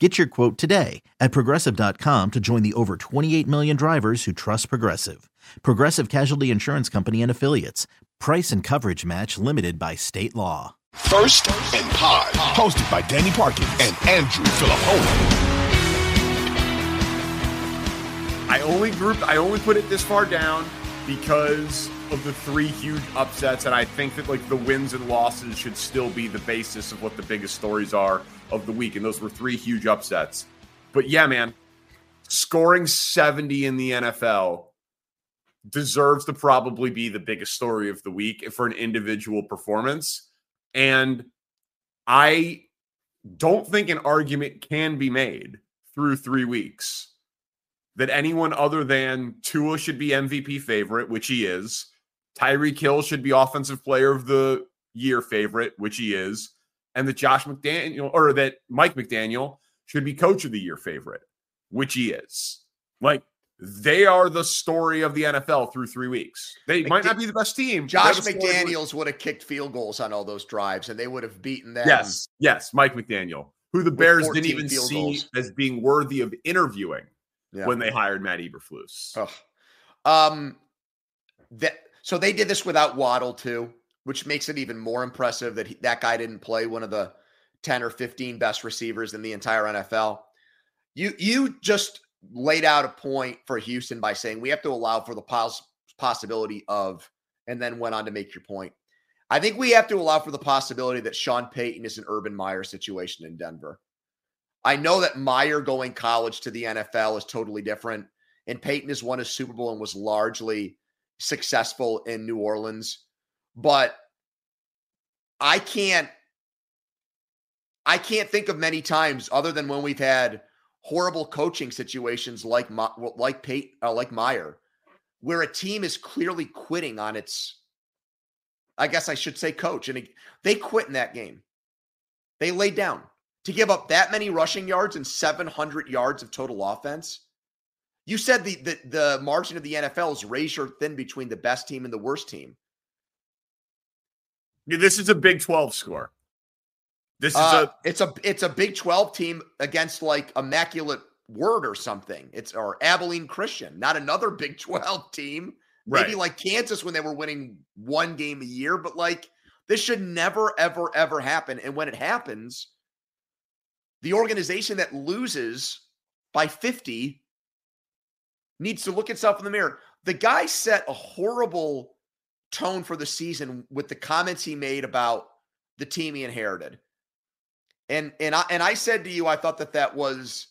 Get your quote today at progressive.com to join the over 28 million drivers who trust Progressive. Progressive Casualty Insurance Company and Affiliates. Price and coverage match limited by state law. First and Pod, hosted by Danny Parkins and Andrew Filippone. I only grouped, I only put it this far down because of the three huge upsets, and I think that like the wins and losses should still be the basis of what the biggest stories are of the week, and those were three huge upsets. But yeah, man, scoring 70 in the NFL deserves to probably be the biggest story of the week for an individual performance. And I don't think an argument can be made through three weeks that anyone other than Tua should be MVP favorite, which he is. Tyreek Hill should be offensive player of the year favorite, which he is and that Josh McDaniel or that Mike McDaniel should be coach of the year favorite, which he is. Like they are the story of the NFL through three weeks. They might not be the best team. Josh McDaniels would have kicked field goals on all those drives, and they would have beaten them. Yes, yes, Mike McDaniel, who the Bears didn't even see goals. as being worthy of interviewing yeah. when they hired Matt Eberflus. Oh. Um, that so they did this without Waddle too which makes it even more impressive that he, that guy didn't play one of the 10 or 15 best receivers in the entire NFL. You you just laid out a point for Houston by saying we have to allow for the pos- possibility of and then went on to make your point. I think we have to allow for the possibility that Sean Payton is an Urban Meyer situation in Denver. I know that Meyer going college to the NFL is totally different, and Payton has won a Super Bowl and was largely successful in New Orleans. But I can't I can't think of many times other than when we've had horrible coaching situations like like Pate, uh, like Meyer, where a team is clearly quitting on its. I guess I should say coach, and they quit in that game. They laid down to give up that many rushing yards and 700 yards of total offense. You said the the, the margin of the NFL is razor thin between the best team and the worst team. This is a Big 12 score. This is uh, a it's a it's a Big 12 team against like immaculate word or something. It's or Abilene Christian, not another Big 12 team. Maybe like Kansas when they were winning one game a year, but like this should never, ever, ever happen. And when it happens, the organization that loses by 50 needs to look itself in the mirror. The guy set a horrible tone for the season with the comments he made about the team he inherited. And and I and I said to you, I thought that that was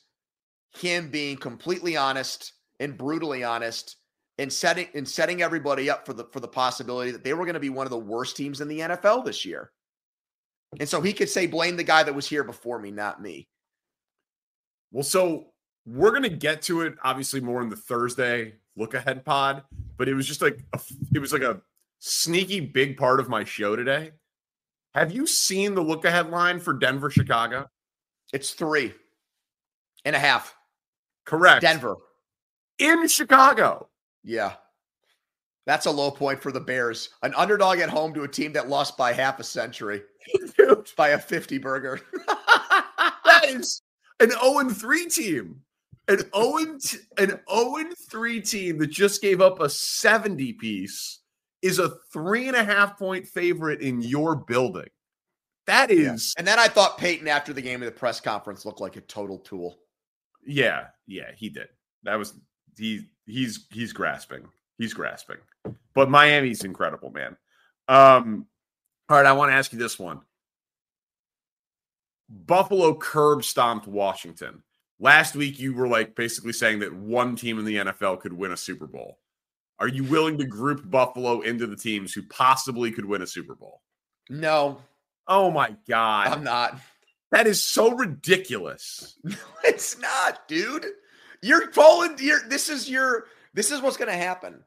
him being completely honest and brutally honest and setting and setting everybody up for the for the possibility that they were going to be one of the worst teams in the NFL this year. And so he could say, blame the guy that was here before me, not me. Well, so we're going to get to it obviously more in the Thursday look ahead pod, but it was just like a, it was like a sneaky big part of my show today. Have you seen the look ahead line for Denver, Chicago? It's three and a half. Correct. Denver. In Chicago. Yeah. That's a low point for the Bears. An underdog at home to a team that lost by half a century. Dude. By a 50 burger. that is an 0 3 team. An 0 an 0 3 team that just gave up a 70 piece is a three and a half point favorite in your building. That is. Yeah. And then I thought Peyton after the game of the press conference looked like a total tool. Yeah, yeah, he did. That was he he's he's grasping. He's grasping. But Miami's incredible, man. Um all right, I want to ask you this one. Buffalo curb stomped Washington. Last week you were like basically saying that one team in the NFL could win a Super Bowl. Are you willing to group Buffalo into the teams who possibly could win a Super Bowl? No. Oh my god. I'm not. That is so ridiculous. No, it's not, dude. You're falling. You're, this is your. This is what's going to happen.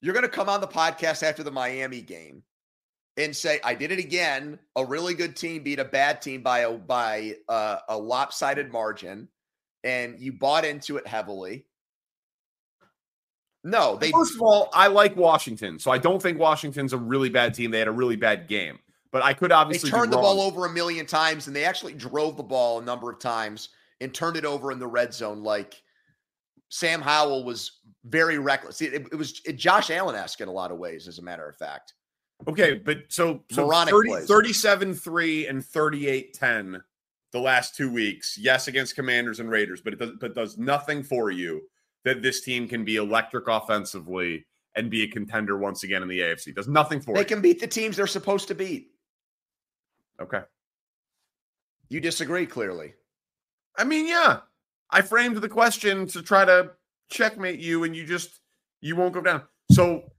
You're going to come on the podcast after the Miami game and say, "I did it again. A really good team beat a bad team by a by a, a lopsided margin, and you bought into it heavily." No, they. First of all, I like Washington, so I don't think Washington's a really bad team. They had a really bad game, but I could They obviously be turned the ball over a million times, and they actually drove the ball a number of times and turned it over in the red zone. Like Sam Howell was very reckless. It, it was Josh Allen esque in a lot of ways, as a matter of fact. Okay, but so so Moronic 30, 37-3 and 38-10 the last two weeks. Yes, against Commanders and Raiders, but it does but does nothing for you that this team can be electric offensively and be a contender once again in the AFC. Does nothing for it, They you. can beat the teams they're supposed to beat. Okay. You disagree, clearly. I mean, yeah. I framed the question to try to checkmate you and you just you won't go down. So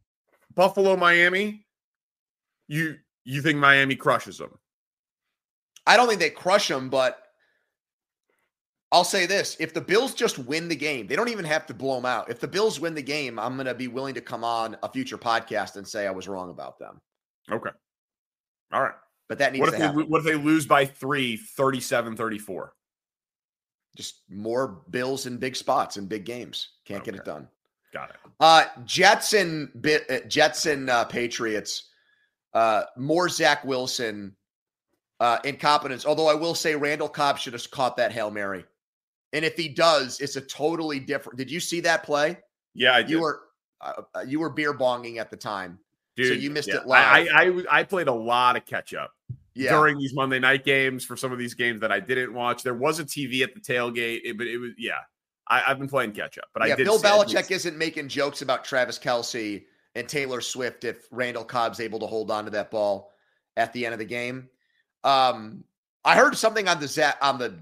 Buffalo, Miami, you you think Miami crushes them? I don't think they crush them, but I'll say this: if the Bills just win the game, they don't even have to blow them out. If the Bills win the game, I'm going to be willing to come on a future podcast and say I was wrong about them. Okay. All right. But that needs What if to they happen. lo- what if they lose by three, 37-34? just more Bills in big spots in big games. Can't get it done. Got it. Uh, Jets and bit uh, Jets and uh, Patriots. Uh, more Zach Wilson uh, incompetence. Although I will say Randall Cobb should have caught that hail mary, and if he does, it's a totally different. Did you see that play? Yeah, I did. You were uh, uh, you were beer bonging at the time. so you missed it I, live. I, I I played a lot of catch up Yeah, during these Monday night games for some of these games that I didn't watch. There was a TV at the tailgate, it- but it was yeah. I, I've been playing catch up, but I yeah. did. Bill Belichick isn't making jokes about Travis Kelce and Taylor Swift if Randall Cobb's able to hold on to that ball at the end of the game. Um, I heard something on the Zach, on the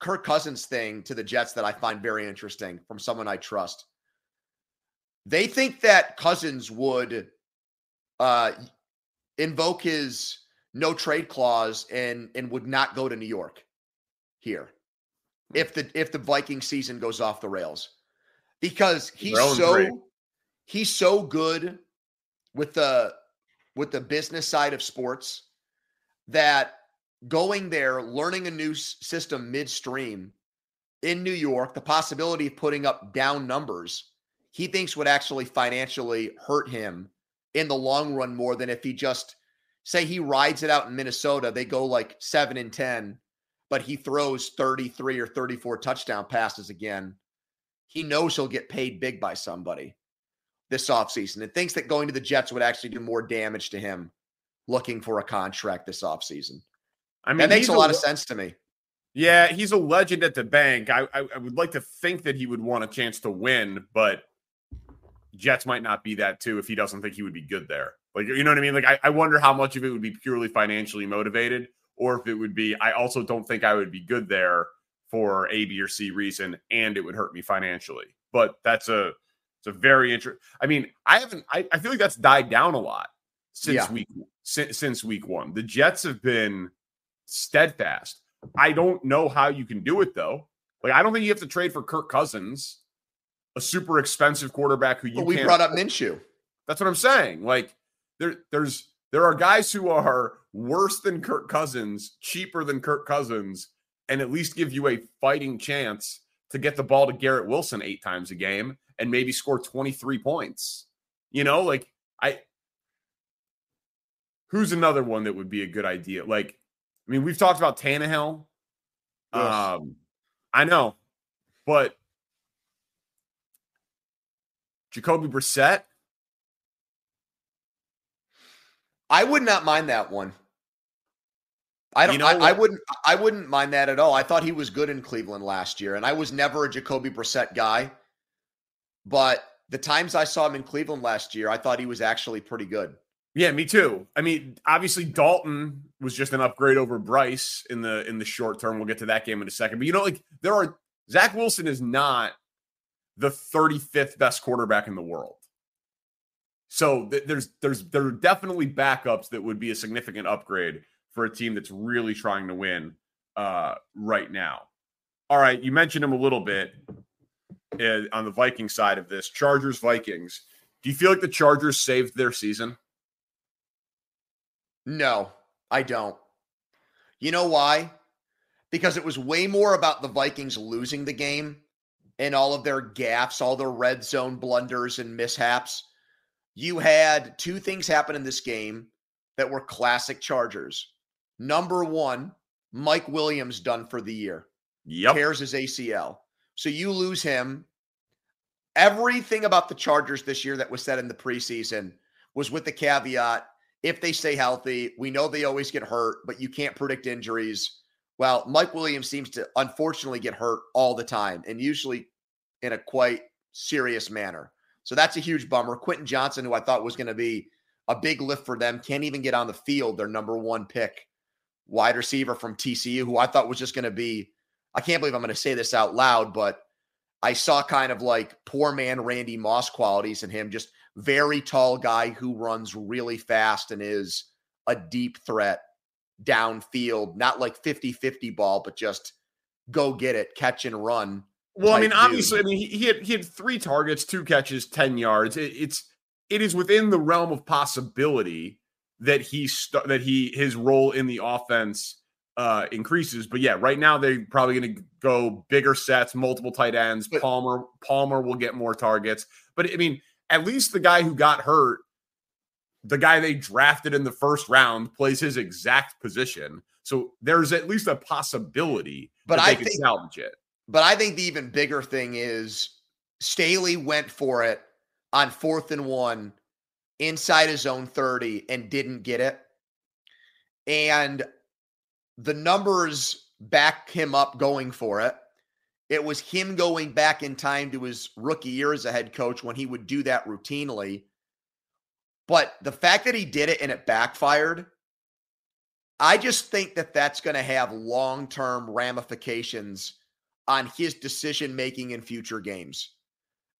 Kirk Cousins thing to the Jets that I find very interesting from someone I trust. They think that Cousins would uh, invoke his no trade clause and and would not go to New York here if the if the Viking season goes off the rails because he's They're 0 and so. He's so good with the with the business side of sports that going there learning a new system midstream in New York the possibility of putting up down numbers he thinks would actually financially hurt him in the long run more than if he just say he rides it out in Minnesota they go like 7 and 10 but he throws 33 or 34 touchdown passes again he knows he'll get paid big by somebody this offseason and thinks that going to the Jets would actually do more damage to him looking for a contract this offseason. I mean, That makes a lot of sense to me. Yeah, he's a legend at the bank. I, I I would like to think that he would want a chance to win, but Jets might not be that too if he doesn't think he would be good there. Like you know what I mean? Like I, I wonder how much of it would be purely financially motivated, or if it would be. I also don't think I would be good there for A, B, or C reason, and it would hurt me financially. But that's a it's a very interesting. I mean, I haven't. I, I feel like that's died down a lot since Yeah. week since, since week one. The Jets have been steadfast. I don't know how you can do it though. Like I don't think you have to trade for Kirk Cousins, a super expensive quarterback who you But we brought up Minshew. that's what I'm saying. Like there, there's there are guys who are worse than Kirk Cousins, cheaper than Kirk Cousins, and at least give you a fighting chance to get the ball to Garrett Wilson eight times a game and maybe score 23 points. You know, like I who's another one that would be a good idea? Like, I mean, we've talked about Tannehill. Ugh. Um, I know, but Jacoby Brissett. I would not mind that one. I don't. You know I, I wouldn't. I wouldn't mind that at all. I thought he was good in Cleveland last year, and I was never a Jacoby Brissett guy. But the times I saw him in Cleveland last year, I thought he was actually pretty good. Yeah, me too. I mean, obviously Dalton was just an upgrade over Bryce in the in the short term. We'll get to that game in a second. But you know, like there are Zach Wilson is not the 35th best quarterback in the world. So th- there's there's there are definitely backups that would be a significant upgrade for a team that's really trying to win uh, right now. All right, you mentioned him a little bit Uh, on the Viking side of this. Chargers Vikings. Do you feel like the Chargers saved their season? No, I don't. You know why? Because it was way more about the Vikings losing the game and all of their gaffes, all their red zone blunders and mishaps. You had two things happen in this game that were classic Chargers. Number one, Mike Williams done for the year. Yep. tears his ACL. So you lose him. Everything about the Chargers this year that was said in the preseason was with the caveat if they stay healthy, we know they always get hurt, but you can't predict injuries. Well, Mike Williams seems to unfortunately get hurt all the time and usually in a quite serious manner. So that's a huge bummer. Quentin Johnston, who I thought was going to be a big lift for them, can't even get on the field. Their number one pick, wide receiver from TCU, who I thought was just going to be I can't believe I'm going to say this out loud, but I saw kind of like poor man Randy Moss qualities in him, just very tall guy who runs really fast and is a deep threat downfield, not like 50 50 ball, but just go get it, catch and run. Well, I mean, type dude. obviously, I mean, he, he had he had three targets, two catches, ten yards. It, it's it is within the realm of possibility that he st- that he his role in the offense uh increases. But yeah, right now they're probably going to go bigger sets, multiple tight ends. Palmer Palmer will get more targets. But I mean, at least the guy who got hurt, the guy they drafted in the first round, plays his exact position. So there's at least a possibility But that I think- salvage it. But I think the even bigger thing is Staley went for it on fourth and one inside his own 30 and didn't get it. And the numbers back him up going for it. It was him going back in time to his rookie year as a head coach when he would do that routinely. But the fact that he did it and it backfired, I just think that that's going to have long term ramifications on his decision making in future games.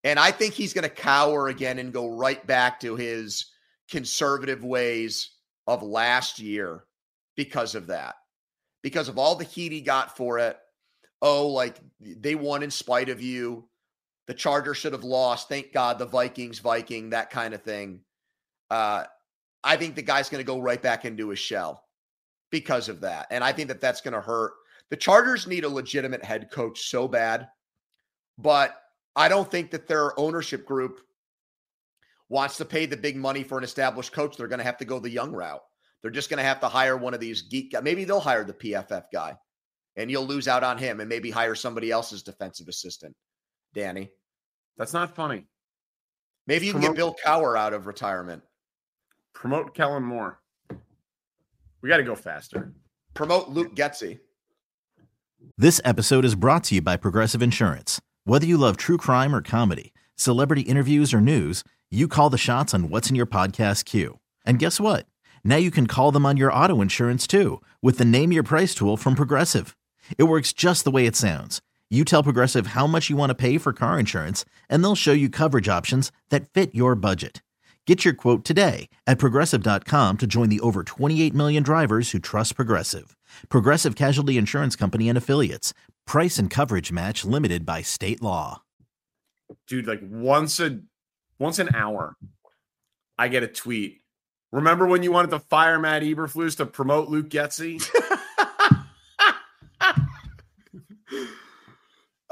And I think he's going to cower again and go right back to his conservative ways of last year because of that. Because of all the heat he got for it. Oh, like they won in spite of you. The Chargers should have lost. Thank God the Vikings, Viking, that kind of thing. Uh, I think the guy's going to go right back into his shell because of that. And I think that that's going to hurt. The Chargers need a legitimate head coach so bad, but I don't think that their ownership group wants to pay the big money for an established coach. They're going to have to go the young route. They're just going to have to hire one of these geek guys. Maybe they'll hire the PFF guy and you'll lose out on him and maybe hire somebody else's defensive assistant, Danny. That's not funny. Maybe you can get Bill Cowher out of retirement. Promote Kellen Moore. We got to go faster. Promote Luke Getsy. This episode is brought to you by Progressive Insurance. Whether you love true crime or comedy, celebrity interviews or news, you call the shots on what's in your podcast queue. And guess what? Now you can call them on your auto insurance too with the Name Your Price tool from Progressive. It works just the way it sounds. You tell Progressive how much you want to pay for car insurance, and they'll show you coverage options that fit your budget. Get your quote today at progressive.com to join the over 28 million drivers who trust Progressive. Progressive Casualty Insurance Company and Affiliates. Price and coverage match limited by state law. Dude, like once a once an hour, I get a tweet. Remember when you wanted to fire Matt Eberflus to promote Luke Getsy?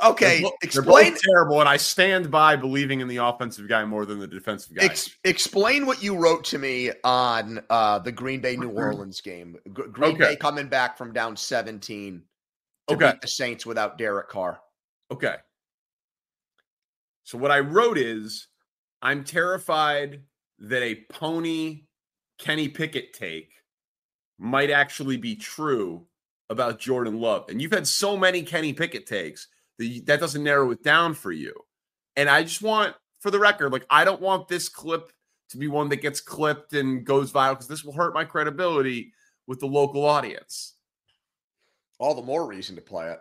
Okay, They're they're explain both terrible, and I stand by believing in the offensive guy more than the defensive guy. Ex- explain what you wrote to me on uh, the Green Bay New Orleans game. G- Green Okay. Bay coming back from down 17 to Okay. beat the Saints without Derek Carr. Okay. So what I wrote is I'm terrified that a pony Kenny Pickett take might actually be true about Jordan Love. And you've had so many Kenny Pickett takes that you, that doesn't narrow it down for you. And I just want, for the record, like I don't want this clip to be one that gets clipped and goes viral because this will hurt my credibility with the local audience. All the more reason to play it.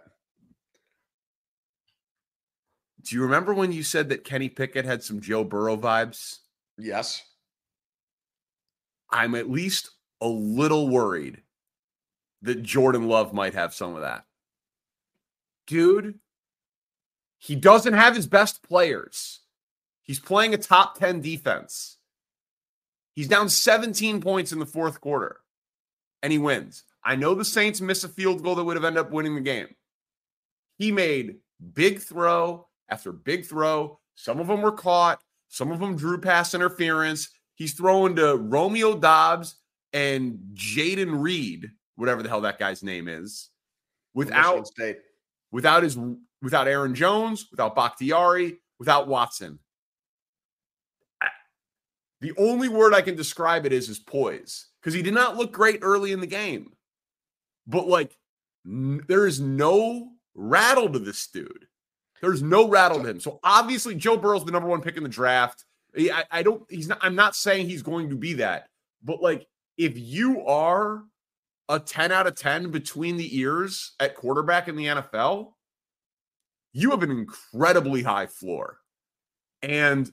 Do you remember when you said that Kenny Pickett had some Joe Burrow vibes? Yes. I'm at least a little worried that Jordan Love might have some of that. Dude, he doesn't have his best players. He's playing a top 10 defense. He's down 17 points in the fourth quarter and he wins. I know the Saints miss a field goal that would have ended up winning the game. He made big throw after big throw. Some of them were caught, some of them drew pass interference. He's throwing to Romeo Doubs and Jayden Reed, whatever the hell that guy's name is, without without his without Aaron Jones, without Bakhtiari, without Watson. The only word I can describe it is is poise because he did not look great early in the game. But like, n- there is no rattle to this dude. There's no rattle to him. So obviously, Joe Burrow's the number one pick in the draft. I, I don't. He's not. I'm not saying he's going to be that. But like, if you are a 10 out of 10 between the ears at quarterback in the NFL, you have an incredibly high floor. And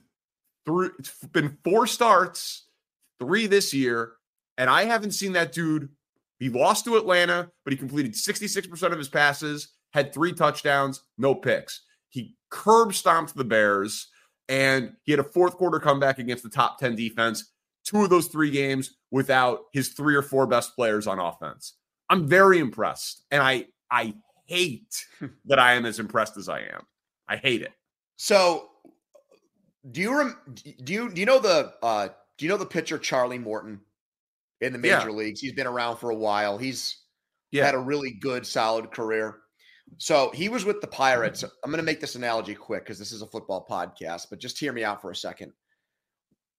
through it's been four starts, three this year, and I haven't seen that dude. He lost to Atlanta, but he completed 66% of his passes, had three touchdowns, no picks. He curb stomped the Bears, and he had a fourth quarter comeback against the top 10 defense. Two of those three games without his three or four best players on offense. I'm very impressed, and I I hate that I am as impressed as I am. I hate it. So, do you rem- do you do you know the uh do you know the pitcher Charlie Morton in the major Yeah. leagues? He's been around for a while. He's Yeah. had a really good, solid career. So he was with the Pirates. I'm going to make this analogy quick because this is a football podcast, but just hear me out for a second.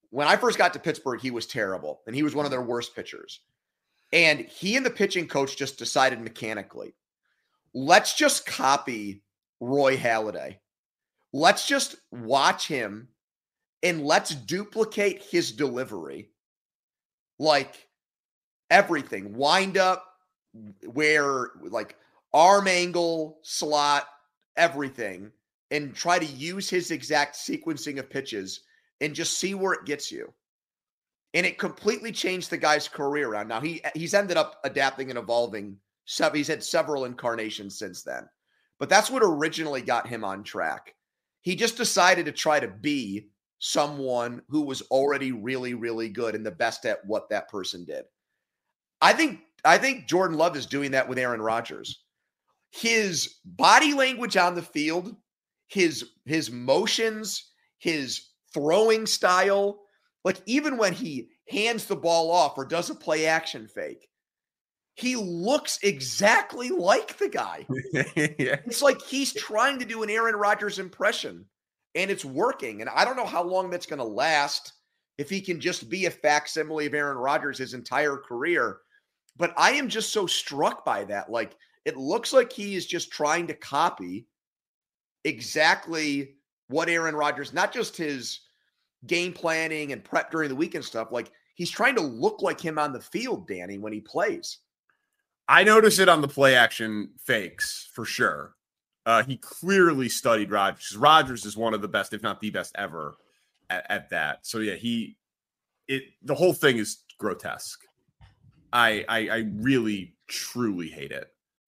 When I first got to Pittsburgh, he was terrible, and he was one of their worst pitchers. And he and the pitching coach just decided mechanically, let's just copy Roy Halladay. Let's just watch him and let's duplicate his delivery. Like everything, wind up, where like arm angle, slot, everything, and try to use his exact sequencing of pitches and just see where it gets you. And it completely changed the guy's career around. Now he he's ended up adapting and evolving. He's had several incarnations since then. But that's what originally got him on track. He just decided to try to be someone who was already really, really good and the best at what that person did. I think I think Jordan Love is doing that with Aaron Rodgers. His body language on the field, his his motions, his throwing style, like even when he hands the ball off or does a play action fake, he looks exactly like the guy. yeah. It's like he's trying to do an Aaron Rodgers impression and it's working. And I don't know how long that's going to last if he can just be a facsimile of Aaron Rodgers his entire career. But I am just so struck by that. Like it looks like he is just trying to copy exactly what Aaron Rodgers, not just his game planning and prep during the week and stuff, like he's trying to look like him on the field, Danny, when he plays. I notice it on the play action fakes for sure. Uh, he clearly studied Rodgers. Rodgers is one of the best, if not the best ever at, at that. So yeah, he it the whole thing is grotesque. I, I I really truly hate it.